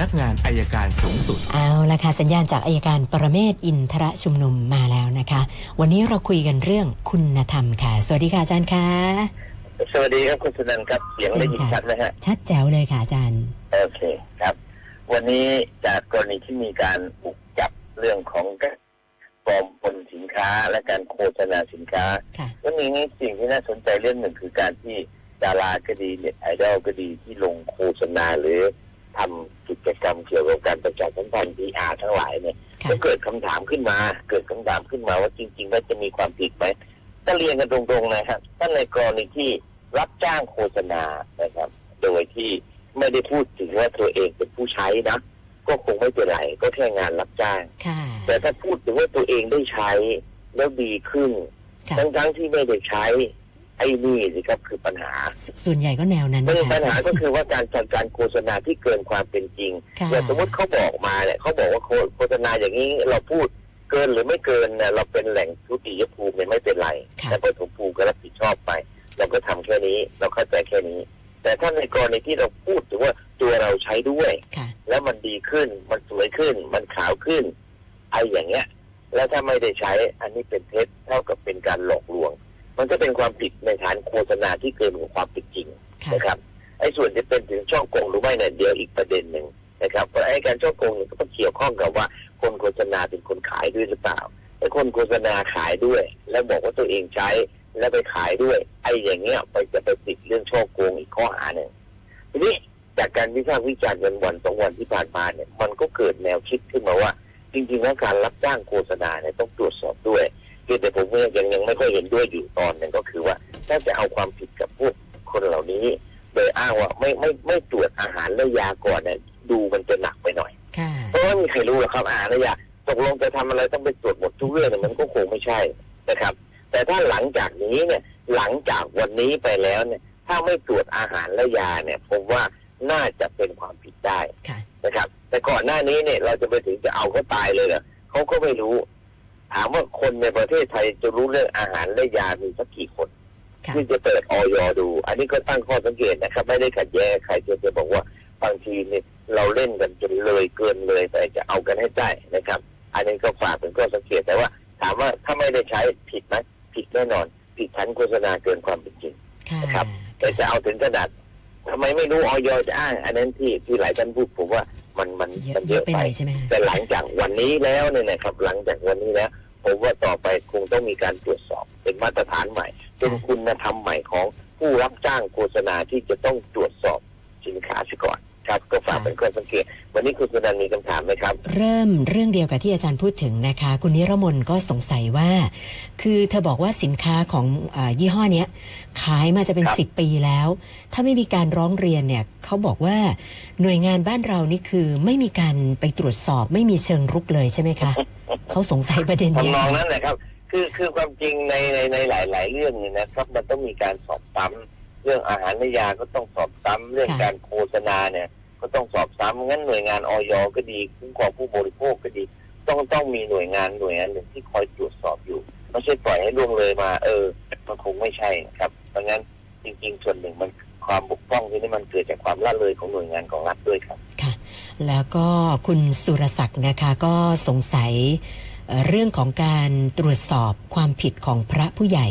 นักงานอัยการสูงสุด เอาละค่ะสัญญาณจากอัยการปรเมศวร์อินทรชุมนุมมาแล้วนะคะ วันนี้เราคุยกันเรื่องคุณธรรมค่ะ สวัสดีค่ะอาจารย์คะสวัสดีครับคุณสนันครับเสียงได้ยินชัดนะฮะชัดแจ๋วเลยค่ะอาจารย์โอเคครับ วันนี้จากกรณีที่มีการบุกจับเรื่องของการปลอมปนสินค้าและการโฆษณาสินค้าค่ะวันนี้นี่สิ่งที่น่าสนใจเรื่องหนึ่งคือการที่ดาราก็ดีเน็ตไอดอลก็ดีที่ลงโฆษณาหรือ ทำกิจกรรมเกี่ยวกับการประชาสัมพันธ์พีอาทั้งหลายเนี่ยค่ะก็เกิดคำถามขึ้นมา เกิดคำถามขึ้นมาว่าจริงๆว่าจะมีความผิดไหมถ้าเรียนกันตรงๆนะครับถ้าในกรณีที่รับจ้างโฆษณานะครับ โดยที่ไม่ได้พูดถึงว่าตัวเองเป็นผู้ใช้นะก็คงไม่เป็นไรก็แค่งานรับจ้างค่ะแต่ถ้าพูดถึงว่าตัวเองได้ใช้แล้วดีขึ้นค่ะทั้งๆที่ไม่ได้ใช้ ไอ้นี่สิครับคือปัญหาสส่วนใหญ่ก็แนวนั้นไม่นะใช่คะปัญหาอาจารย์ก็คือว่าการจัดการโฆษณาที่เกินความเป็นจริงค่ะอย่างสมมติเขาบอกมาเนี่ยเขาบอกว่าโฆโฆษณาอย่างนี้เราพูดเกินหรือไม่เกินเนี่ยเราเป็นแหล่งทุติยภูมิเนี่ยไม่เป็นไรค่ะแต่ปฐมภูมิก็รับผิดชอบไป เราก็ทำแค่นี้เราเข้าใจแค่นี้ แต่ถ้าในกรณีที่เราพูดถึงว่าตัวเราใช้ด้วยค่ะแล้วมันดีขึ้นมันสวยขึ้น มันขาวขึ้นไอ้อย่างเงี้ย แล้วถ้าไม่ได้ใช้อันนี้เป็นเท็จ มันก็เป็นความผิดในฐานโฆษณาที่เกินกว่าความเป็นจริงค่ะนะครับไอ้ส่วนจะเป็นถึงช่อโกงหรือไม่เนี่ยเดี๋ยวอีกประเด็นหนึ่งนะครับเพราะไอ้การช่อโกงเนี่ยก็ต้องเกี่ยวข้องกับว่าคนโฆษณาเป็นคนขายด้วยหรือเปล่าไอ้คนโฆษณาขายด้วย แล้วบอกว่าตัวเองใช้แล้วไปขายด้วย ไอ้อย่างเงี้ยไปจะไปติดเรื่องช่อโกงอีกข้อหาหนึ่งทีนี้จากการวิพากษ์วิจารณ์กันวันสองวันที่ผ่านมาเนี่ยมันก็เกิดแนวคิดขึ้นมาว่า จริงๆแล้วการรับจ้างโฆษณาเนี่ยต้องตรวจสอบด้วย เพียงแต่ผมเนี่ยยังยังไม่ค่อยเห็นด้วยอยู่ตอนหนึงก็คือว่าถ้าจะเอาความผิดกับพวกคนเหล่านี้ โดยอ้างว่าไม่ไม่ไม่ตรวจอาหารและยาก่อนเนี่ยดูมันจะหนักไปหน่อยค่ะเพราะว่าไม่มีใครรู้หรอกครับอาหารและยาตกลงจะทำอะไรต้องไปตรวจหมดทุกเรื่องเนี่ยมันก็คงไม่ใช่นะครับ แต่ถ้าหลังจากนี้เนี่ยหลังจากวันนี้ไปแล้วเนี่ย ถ้าไม่ตรวจอาหารและยาเนี่ยผมว่าน่าจะเป็นความผิดได้ค่ะนะครับ แต่ก่อนหน้านี้เนี่ยเราจะไปถึงจะเอาเขาตายเลยเหรอเขาก็ไม่รู้ ถามว่าคนในประเทศไทยจะรู้เรื่องอาหารและยามีสักกี่คนค่ะที่จะเปิดออยดู อันนี้ก็ตั้งข้อสังเกตนะครับ ไม่ได้ขัดแย้งใครจะจะบอกว่าบางทีเนี่ยเราเล่นกันจนเลยเกินเลยแต่จะเอากันให้ได้นะครับ อันนี้ก็ฝากเป็นข้อสังเกตแต่ว่า ถามว่าถ้าไม่ได้ใช้ผิดไหมผิดแน่นอน ผิดชั้นโฆษณาเกินความเป็นจริงค่ะนะครับแต่จะเอาถึงขนาดทำไมไม่รู้ออยจะอ้าง อันนั้นที่ที่หลายท่านพูดผมว่ามันมันเยมัอะนเยเยอะอะไปไปหน่อยใช่ไหมคะแต่หลังจากวันนี้แล้วเนี่ยนะครับ หลังจากวันนี้แล้ว ผมว่าต่อไปคงต้องมีการตรวจสอบเป็นมาตรฐานใหม่ เป็นคุณธรรมใหม่ของผู้รับจ้างโฆษณาที่จะต้องตรวจสอบสินค้าซะก่อน ครับก็ฝากเป็นข้อสังเกต วันนี้คุณสุนันท์มีคำถามไหมครับ เริ่มเรื่องเดียวกับที่อาจารย์พูดถึงนะคะ คุณนิรมนก็สงสัยว่า คือเธอบอกว่าสินค้าของอายี่ห้อเนี้ยขายมาจะเป็น ครับสิบปีแล้ว ถ้าไม่มีการร้องเรียนเนี่ยเขาบอกว่าหน่วยงานบ้านเรานี่คือไม่มีการไปตรวจสอบไม่มีเชิงรุกเลยใช่ไหมคะ เขาสงสัยประเด็นเนี้ยทำนองนั้นแหละครับ คือคือความจริงในในในหลายหลาย ๆ เรื่องเนี่ยนะครับ มันต้องมีการสอบซ้ำ เรื่องอาหารและยาก็ต้องสอบซ้ำเรื่องการโฆษณาเนี่ย ก็ต้องสอบซ้ำงั้นหน่วยงานออยก็ดีคุ้มครองผู้บริโภคก็ดี ต้องต้องมีหน่วยงานหน่วยงานหนึ่งที่คอยตรวจสอบอยู่ไม่ใช่ปล่อยให้ล่วงเลยมา เออมันคงไม่ใช่นะครับเพราะงั้นจริง ๆ ส่วนหนึ่งมันความบกพร่องที่นี่มันเกิดจากความละเลยของหน่วยงานของรัฐด้วยครับ ค่ะ แล้วก็คุณสุรศักดิ์นะคะก็สงสัย เอ่อเรื่องของการตรวจสอบความผิดของพระผู้ใหญ่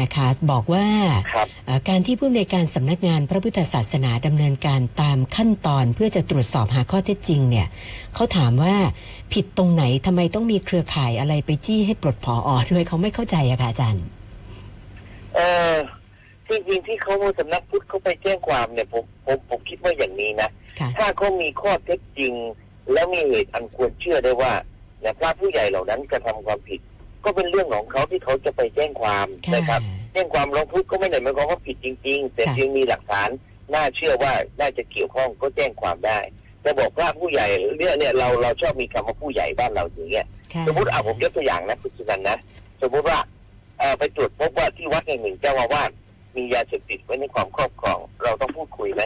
นะคะ บอกว่าครับเอ่อการที่ผู้อำนวยการสำนักงานพระพุทธศาสนาดำเนินการตามขั้นตอนเพื่อจะตรวจสอบหาข้อเท็จจริงเนี่ยเขาถามว่าผิดตรงไหนทำไมต้องมีเครือข่ายอะไรไปจี้ให้ปลดผออด้วยเขาไม่เข้าใจอะค่ะอาจารย์เออจริงๆที่เขาสำนักพุทธเขาไปแจ้งความเนี่ยผมผมผมคิดว่าอย่างนี้นะค่ะถ้าเขามีข้อเท็จจริง แล้วมีเหตุอันควรเชื่อได้ว่าเนี่ยพระผู้ใหญ่เหล่านั้นกระทำความผิด ก็เป็นเรื่องของเขาที่เขาจะไปแจ้งความค่ะนะครับ แจ้งความร้องทุกข์ก็ไม่ได้หมายความว่าผิดจริง ๆ แต่ค่ะเพียงมีหลักฐานน่าเชื่อว่าน่าจะเกี่ยวข้องก็แจ้งความได้แต่บอกว่าผู้ใหญ่เนี่ยเนี่ยเราเราชอบมีคำว่าผู้ใหญ่บ้านเราอย่างเงี้ยค่ะสมมติอะผมยกตัวอย่างนะคุณสุนันท์นะ สมมติว่าเอ่อไปตรวจพบว่าที่วัดแห่งหนึ่งเจ้าอาวาสมียาเสพติดไว้ในความครอบครอง เราต้องพูดคุยไหม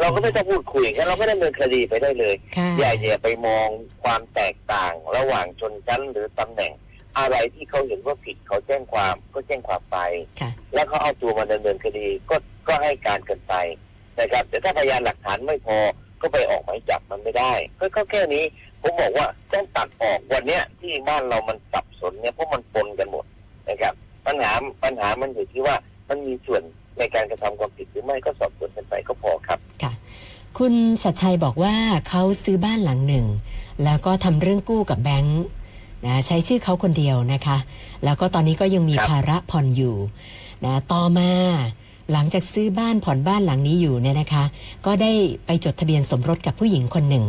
เราก็ไม่ต้องพูดคุยงั้นเราไม่ดำเนินคดีไปได้เลยค่ะอย่าอย่าไปมองความแตกต่างระหว่างชนชั้นหรือตำแหน่ง อะไรที่เขาเห็นว่าผิดเขาแจ้งความก็แจ้งความไปค่ะแล้วเขาเอาตัวมาดำเนินคดีก็ก็ให้การกันไปนะครับ แต่ถ้าพยานหลักฐานไม่พอก็ไปออกหมายจับมันไม่ได้ก็ก็แค่นี้ผมบอกว่าต้องตัดออกวันเนี้ยที่บ้านเรามันสับสนเนี่ยเพราะมันปนกันหมดนะครับ ปัญหาปัญหามันอยู่ที่ว่ามันมีส่วน ในการกระทำความผิดหรือไม่ก็สอบสวนกันไปก็พอครับคุณชัดชัยบอกว่าเขาซื้อบ้านหลังหนึ่ง แล้วก็ทำเรื่องกู้กับแบงค์นะใช้ชื่อเขาคนเดียวนะคะ แล้วก็ตอนนี้ก็ยังมีครับภาระผ่อนอยู่นะต่อมาหลังจากซื้อบ้านผ่อนบ้านหลังนี้อยู่เนี่ยนะคะ ก็ได้ไปจดทะเบียนสมรสกับผู้หญิงคนหนึ่ง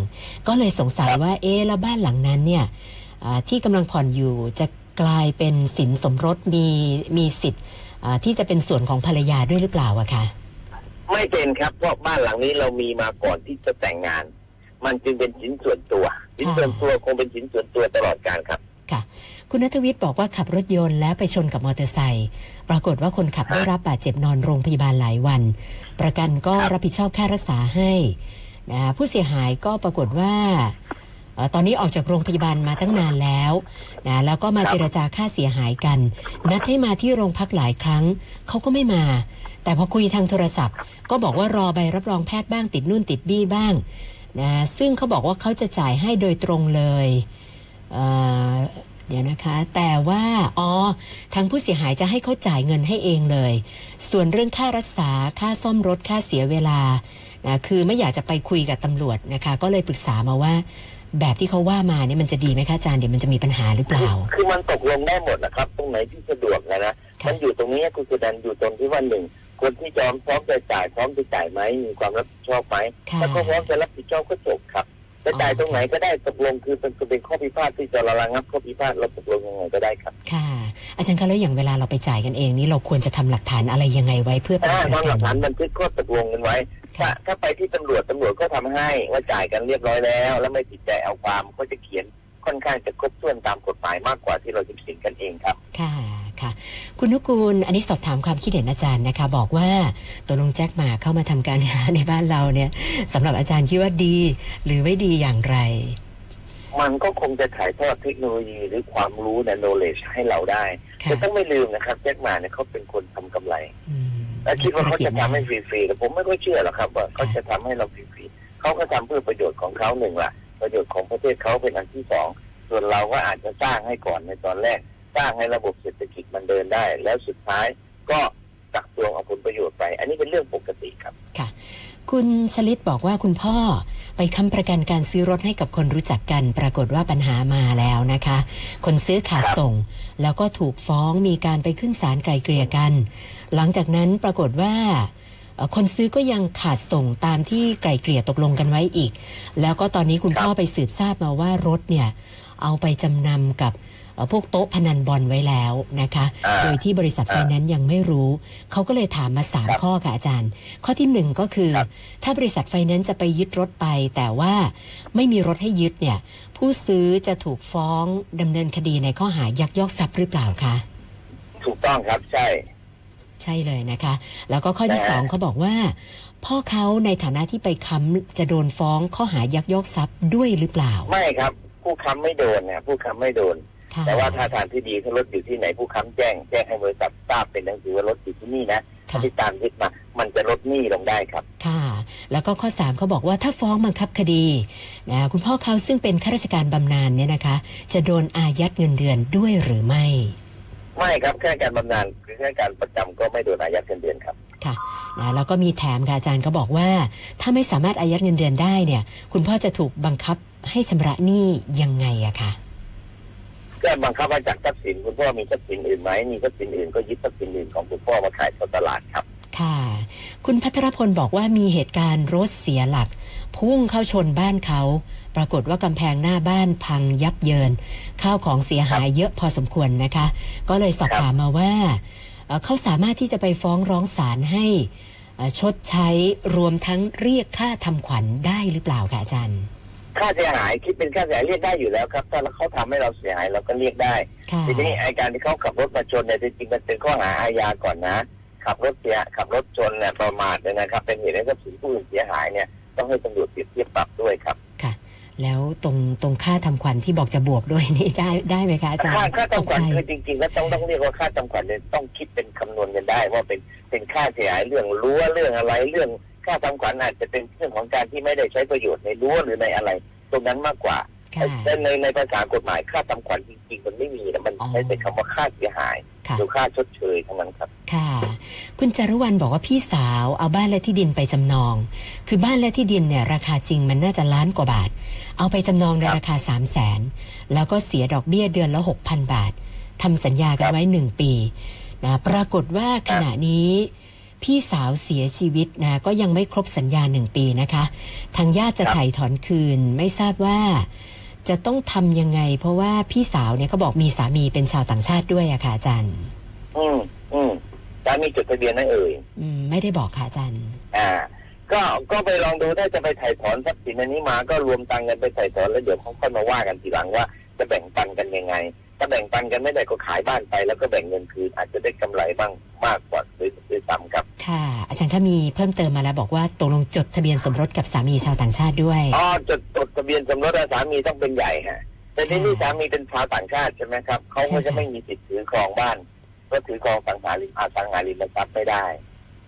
ก็เลยสงสัยว่าเอ๊ะแล้วบ้านหลังนั้นเนี่ยอ่าที่กำลังผ่อนอยู่จะกลายเป็นสินสมรสมีมีสิทธิ์อ่า ที่จะเป็นส่วนของภรรยาด้วยหรือเปล่าอะคะไม่เป็นครับเพราะบ้านหลังนี้เรามีมาก่อนที่จะแต่งงาน มันจึงเป็นชิ้นส่วนตัวชิ้นส่วนตัวคงเป็นชิ้นส่วนตัวตลอดการครับคุณนัทวิทย์บอกว่าขับรถยนต์แล้วไปชนกับมอเตอร์ไซค์ปรากฏว่าคนขับได้รับบาดเจ็บนอนโรงพยาบาลหลายวัน ประกันก็ครับรับผิดชอบค่ารักษาให้นะผู้เสียหายก็ปรากฏว่าเอ่อ ตอนนี้ออกจากโรงพยาบาลมาตั้งนานแล้วนะแล้วก็มาเจรจาค่าเสียหายกัน นัดให้มาที่โรงพักหลายครั้งเขาก็ไม่มา แต่พอคุยทางโทรศัพท์ ก็บอกว่ารอใบรับรองแพทย์บ้างติดนู่นติดบี้บ้างนะซึ่งเขาบอกว่าเขาจะจ่ายให้โดยตรงเลยเอ่อเดี๋ยวนะคะ แต่ว่า อ๋อ ทางผู้เสียหายจะให้เขาจ่ายเงินให้เองเลย ส่วนเรื่องค่ารักษา ค่าซ่อมรถ ค่าเสียเวลานะคือไม่อยากจะไปคุยกับตำรวจนะคะ ก็เลยปรึกษามาว่า แบบที่เขาว่ามาเนี่ยมันจะดีไหมคะอาจารย์เดี๋ยวมันจะมีปัญหาหรือเปล่า คือมันตกลงได้หมดนะครับ ตรงไหนที่สะดวกนะนะค่ะมันอยู่ตรงนี้คุณสุดันอยู่ตรงที่ว่าหนึ่ง คนที่ยอมพร้อมจะจ่ายพร้อมจะจ่ายไหมมีความรับผิดชอบไหมค่ะถ้าเขาพร้อมจะรับผิดชอบก็จบครับจะจ่ายตรงไหนก็ได้ตกลงคือเป็นเป็นข้อพิพาทที่จะระงับข้อพิพาทเราตกลงยังไงก็ได้ครับ ค่ะ อาจารย์คะแล้วอย่างเวลาเราไปจ่ายกันเองนี่เราควรจะทำหลักฐานอะไรยังไงไว้เพื่อเป็นถ้าประทำหกัลันกฐานบันทึกข้อตกลงกันไว้ ถ้าค่ะถ้าไปที่ตำรวจตำรวจก็ทำให้ว่าจ่ายกันเรียบร้อยแล้ว แล้วไม่ติดใจเอาความก็จะเขียนค่อนข้างจะครบถ้วนตามกฎหมายมากกว่าที่เราจะเขียนกันเองครับ ค่ะค่ะ คุณนุกูลอันนี้สอบถามความคิดเห็นอาจารย์นะคะ บอกว่าตัวลงแจ็คหมาเข้ามาทำการงานในบ้านเราเนี่ยสำหรับอาจารย์คิดว่าดี หรือไม่ดีอย่างไร มันก็คงจะถ่ายทอดเทคโนโลยีหรือความรู้ใน knowledge ให้เราได้ค่ะแต่ต้องไม่ลืมนะครับ แจ็คหมาเนี่ยเขาเป็นคนทำกำไรอืม และคิดว่าเขาจะทำให้นักฟรีๆแต่ผมไม่ค่อยเชื่อหรอกครับว่าเขาจะทำให้เราฟรีๆเขาก็ทำเพื่อประโยชน์ของเขาหนึ่งล่ะประโยชน์ของประเทศเขาเป็นอันที่สองส่วนเราก็อาจจะสร้างให้ก่อนในตอนแรก สร้างให้ระบบเศรษฐกิจมันเดินได้ แล้วสุดท้ายก็ตักตวงเอาผลประโยชน์ไป อันนี้เป็นเรื่องปกติครับคุ คุณชลิตบอกว่าคุณพ่อไปค้ำประกันการซื้อรถให้กับคนรู้จักกัน ปรากฏว่าปัญหามาแล้วนะคะ คนซื้อขาดส่ง แล้วก็ถูกฟ้องมีการไปขึ้นศาลไกลเกลี่ยกัน หลังจากนั้นปรากฏว่า คนซื้อก็ยังขาดส่งตามที่ไกลเกลี่ยตกลงกันไว้อีก แล้วก็ตอนนี้คุณพ่อไปสืบทราบมาว่ารถเนี่ยเอาไปจำนำกับ พวกโต๊ะพนันบอลไว้แล้วนะคะอ่าโดยที่บริษัทไฟอ่าแนนซ์ยังไม่รู้ เขาก็เลยถามมาสามครับข้อค่ะอาจารย์ ข้อที่หนึ่งก็คือครับถ้าบริษัทไฟแนนซ์จะไปยึดรถไป แต่ว่าไม่มีรถให้ยึดเนี่ย ผู้ซื้อจะถูกฟ้องดำเนินคดีในข้อหายักยอกทรัพย์หรือเปล่าคะถูกต้องครับใช่ ใช่เลยนะคะ แล้วก็ข้อที่นะฮะสองเขาบอกว่า พ่อเขาในฐานะที่ไปค้ำจะโดนฟ้องข้อหายักยอกทรัพย์ด้วยหรือเปล่า ไม่ครับ ผู้ค้ำไม่โดนนะผู้ค้ำไม่โดนค่ะ แต่ว่าถ้าทางที่ดีถ้ารถอยู่ที่ไหนผู้ค้ำแจ้ง แจ้งให้บริษัททราบเป็นหนังสือว่ารถอยู่ที่นี่นะค่ะที่ตามยึดมา มันจะลดหนี้ลงได้ครับ ค่ะ แล้วก็ข้อ 3เขาบอกว่าถ้าฟ้องบังคับคดีนะคุณพ่อเขาซึ่งเป็นข้าราชการบำนาญเนี่ยนะคะ จะโดนอายัดเงินเดือนด้วยหรือไม่ ไม่ครับแค่การบำนาญหรือแค่การประจำก็ไม่โดนอายัดเงินเดือนครับค่ะนะแล้วก็มีแถมค่ะอาจารย์ก็บอกว่า ถ้าไม่สามารถอายัดเงินเดือนได้เนี่ย คุณพ่อจะถูกบังคับให้ชำระหนี้ยังไงอะคะ ก็บังคับมาจากทรัพย์สินคุณพ่อมีทรัพย์สินอื่นไหมมีทรัพย์สินอื่นก็ยึดทรัพย์สินอื่นของคุณพ่อมาขายทอตลาดครับ ค่ะ คุณพัทรพลบอกว่ามีเหตุการณ์รถเสียหลัก พุ่งเข้าชนบ้านเขา ปรากฏว่ากำแพงหน้าบ้านพังยับเยิน ข้าวของเสียหายเยอะพอสมควรนะคะ ก็เลยสอบถามมาว่า เขาสามารถที่จะไปฟ้องร้องศาลให้ชดใช้รวมทั้งเรียกค่าทำขวัญได้หรือเปล่าคะอาจารย์ ค่าเสียหายคิดเป็นค่าเสียหายเรียกได้อยู่แล้วครับ ถ้าเขาทำให้เราเสียหายเราก็เรียกได้ ค่ะทีนี้ไอการที่เขาขับรถมาชนเนี่ยจริงๆมันเป็นข้อหาอาญาก่อนนะ ขับรถเสียขับรถชนเนี่ยประมาทเนี่ยนะครับ เป็นเหตุให้ทรัพย์สินผู้อื่นเสียหายเนี่ยต้องให้ตำรวจเปรียบเทียบปรับด้วยครับแล้วตรงตรงค่าทำขวัญที่บอกจะบวกด้วยนี่ได้ได้ไหมคะอาจารย์ค่าค่าทำขวัญตกใจคือจริงๆแล้วต้องต้องเรียกว่าค่าทำขวัญเนี่ยต้องคิดเป็นคำนวณกันได้ว่าเป็นเป็นค่าเสียหายเรื่องรั้วเรื่องอะไรเรื่อง ค่าทำขวัญอาจจะเป็นเรื่องของการที่ไม่ได้ใช้ประโยชน์ในรั้วหรือในอะไร ตรงนั้นมากกว่าค่ะแต่ในในภาษากฎหมายค่าทำขวัญจริงๆมันไม่มีนะมันอ๋อใช้แต่คำว่าค่าเสียหายค่ะหรือค่าชดเชยเท่านั้นครับ ค่ะ คุณจารุวรรณบอกว่าพี่สาวเอาบ้านและที่ดินไปจำนอง คือบ้านและที่ดินเนี่ยราคาจริงมันน่าจะล้านกว่าบาท เอาไปจำนองในครับราคา3 0 0แสนแล้วก็เสียดอกเบี้ยเดือนละ6,000บาททำสัญญากัคนรับไว้หนึ่งปีนะปรากฏว่าขณะนี้ พี่สาวเสียชีวิตนะก็ยังไม่ครบสัญญาหนึ่งปีนะคะ ทางญาติจะครับไถ่ถอนคืน ไม่ทราบว่าจะต้องทำยังไง เพราะว่าพี่สาวเนี่ยเขาบอกมีสามีเป็นชาวต่างชาติด้วยอะค่ะอาจารย์ อืมอืมสามีจดทะเบียนนั่นเอ่ยอืมไม่ได้บอกค่ะอาจารย์ อ่า ก็ก็ไปลองดูถ้าจะไปถ่ายถอนทรัพย์สินอันนี้มา ก็รวมตังค์กันไปถ่ายถอนแล้วเดี๋ยวเขาค่อยมาว่ากันทีหลังว่าจะแบ่งปันกันยังไง ถ้าแบ่งปันกันไม่ได้ก็ขายบ้านไป แล้วก็แบ่งเงินคืนอาจจะได้กำไรบ้างมากกว่าหรือหรือซ้ำครับ ค่ะ อาจารย์ถ้ามีเพิ่มเติมมาแล้วบอกว่าตกลงจดทะเบียนสมรสกับสามีชาวต่างชาติด้วยอ๋อจดจดทะเบียนสมรสแล้วสามีต้องเป็นใหญ่ฮะแต่ที่นี่สามีเป็นชาวต่างชาติใช่ไหมครับเขาก็จะไม่มีสิทธิ์ถือครองบ้าน ก็ถือครองสังหาริมอสังหาริมทรัพย์ไม่ได้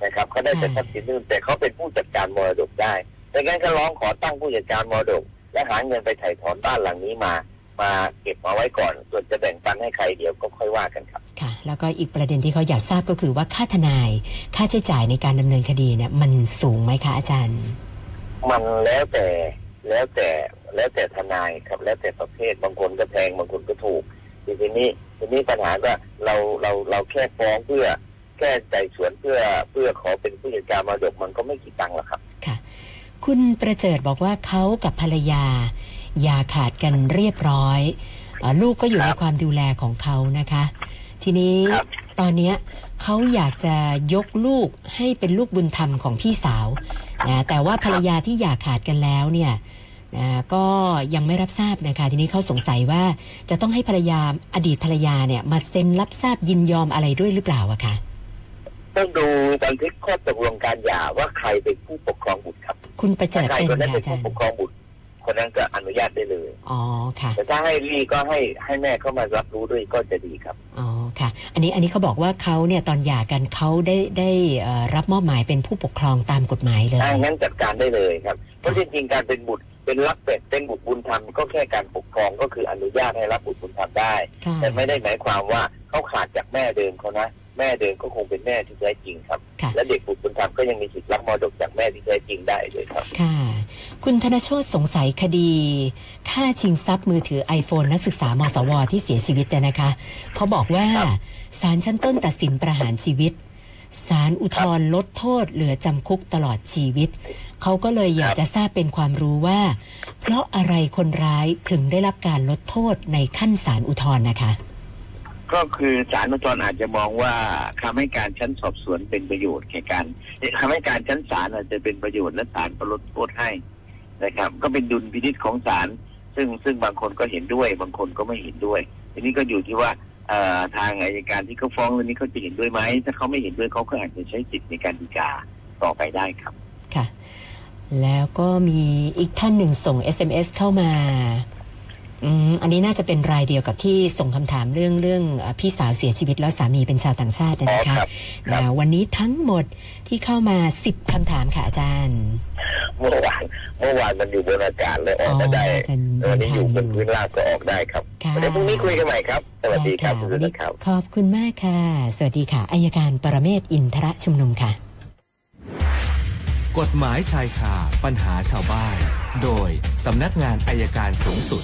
นะครับเขาได้แต่ทรัพย์สินอื่นแต่เขาเป็นผู้จัดการมรดกได้ดังนั้นก็ร้องขอตั้งผู้จัดการมรดก และหาเงินไปถ่ายถอนบ้านหลังนี้มา มาเก็บมาไว้ก่อน ส่วนจะแบ่งปันให้ใครเดี๋ยวก็ค่อยว่ากันครับ ค่ะ แล้วก็อีกประเด็นที่เขาอยากทราบก็คือว่าค่าทนาย ค่าใช้จ่ายในการดำเนินคดีเนี่ยมันสูงไหมคะอาจารย์ มันแล้วแต่แล้วแต่แล้วแต่ทนายครับ แล้วแต่ประเภทบางคนก็แพงบางคนก็ถูกทีนี้ทีนี้ปัญหาก็เราเราเราแค่ฟ้องเพื่อแค่ใจสวนเพื่อเพื่อขอเป็นผู้จัดการมรดกมันก็ไม่กี่ตังค์หรอกครับคุณประเจิดบอกว่าเขากับภรรยา อย่าขาดกันเรียบร้อยเออลูกก็อยู่คในรับความดูแลของเขานะคะ ทีนี้ครับตอนเนี้ยเขาอยากจะยกลูกให้เป็นลูกบุญธรรมของพี่สาวนะแต่ว่าภรรยาที่อย่าขาดกันแล้วเนี่ยนะก็ยังไม่รับทราบนะคะ ทีนี้เขาสงสัยว่าจะต้องให้ภรรยาอดีตภรรยาเนี่ยมาเซ็นรับทราบยินยอมอะไรด้วยหรือเปล่าอะคะต้องดูบันทึกข้อตกลงการหย่าว่าใครเป็นผู้ปกครองบุตรครับ คุณประเจิถ้าดใครเป็นคนนั้นค่ะเป็นอาจาผู้รย์ปกครองบุตร คนนั้นก็อนุญาตได้เลยอ๋อค่ะ แต่ถ้าให้รีก็ให้ให้แม่เข้ามารับรู้ด้วยก็จะดีครับอ๋อค่ะ อันนี้อันนี้เขาบอกว่าเขาเนี่ยตอนหย่ากันเขาได้ได้เอ่อรับมอบหมายเป็นผู้ปกครองตามกฎหมายเลยอ่างั้นจัดการได้เลยครับเพราะจริงๆการเป็นบุตรเป็นรับเป็ดเป็นบุตรบุญธรรมก็แค่การปกครองก็คืออนุญาตให้รับบุตรบุญธรรมได้ค่ะแต่ไม่ได้หมายความว่าเขาขาดจากแม่เดิมเขานะ แม่เดิมก็คงเป็นแม่ที่แท้จริงครับค่ะและเด็กบุตรบุญธรรมก็ยังมีสิทธิ์รับมรดกจากแม่ที่แท้จริงได้เลยครับ ค่ะ คุณธนโชตสงสัยคดีฆ่าชิงทรัพย์มือถือ iPhone นักศึกษามสว ที่เสียชีวิตเนี่ยนะคะเขาบอกว่าครับศาลชั้นต้นตัดสินประหารชีวิตศาลอุทธรณ์ลดโทษเหลือจำคุกตลอดชีวิต เขาก็เลยอยากจะทราบเป็นความรู้ว่า เพราะอะไรคนร้ายถึงได้รับการลดโทษในขั้นศาลอุทธรณ์นะคะ ก็คือศาลอุทธรณ์อาจจะมองว่าคำให้การชั้นสอบสวนเป็นประโยชน์แก่การคำให้การชั้นศาลอาจจะเป็นประโยชน์และศาลก็ลดโทษให้นะครับ ก็เป็นดุลพินิจของศาลซึ่งซึ่งบางคนก็เห็นด้วย บางคนก็ไม่เห็นด้วยทีนี้ก็อยู่ที่ว่าทางอายการที่เขาฟ้องเรื่องนี้เขาจะเห็นด้วยไหมถ้าเขาไม่เห็นด้วยเขาก็อาจจะใช้สิทธิ์ในการฎีกาต่อไปได้ครับค่ะ แล้วก็มีอีกท่านหนึ่งส่ง SMS เข้ามา อืมอันนี้น่าจะเป็นรายเดียวกับที่ส่งคำถามเรื่องเรื่องเอ่อพี่สาวเสียชีวิตแล้วสามีเป็นชาวต่างชาติอ๋อนะคะครับครับนะวันนี้ทั้งหมดที่เข้ามาสิบคำถามค่ะอาจารย์ เมื่อวานเมื่อวานมันอยู่บนอากาศเลยออกมาได้อาจารย์เดิวันนนี้ทาองยู่อบนพื้ยู่นราบก็ออกได้ครับค่ะเดี๋ยวพรุ่งนี้คุยกันใหม่ครับ สวัสดีครับได้คุณค่ะวันสุนี้รครับ ขอบคุณมากค่ะ สวัสดีค่ะอายการปรเมศวร์อินทรชุมนุมค่ะ กฎหมายชายคาปัญหาชาวบ้าน โดยสำนักงานอายการสูงสุด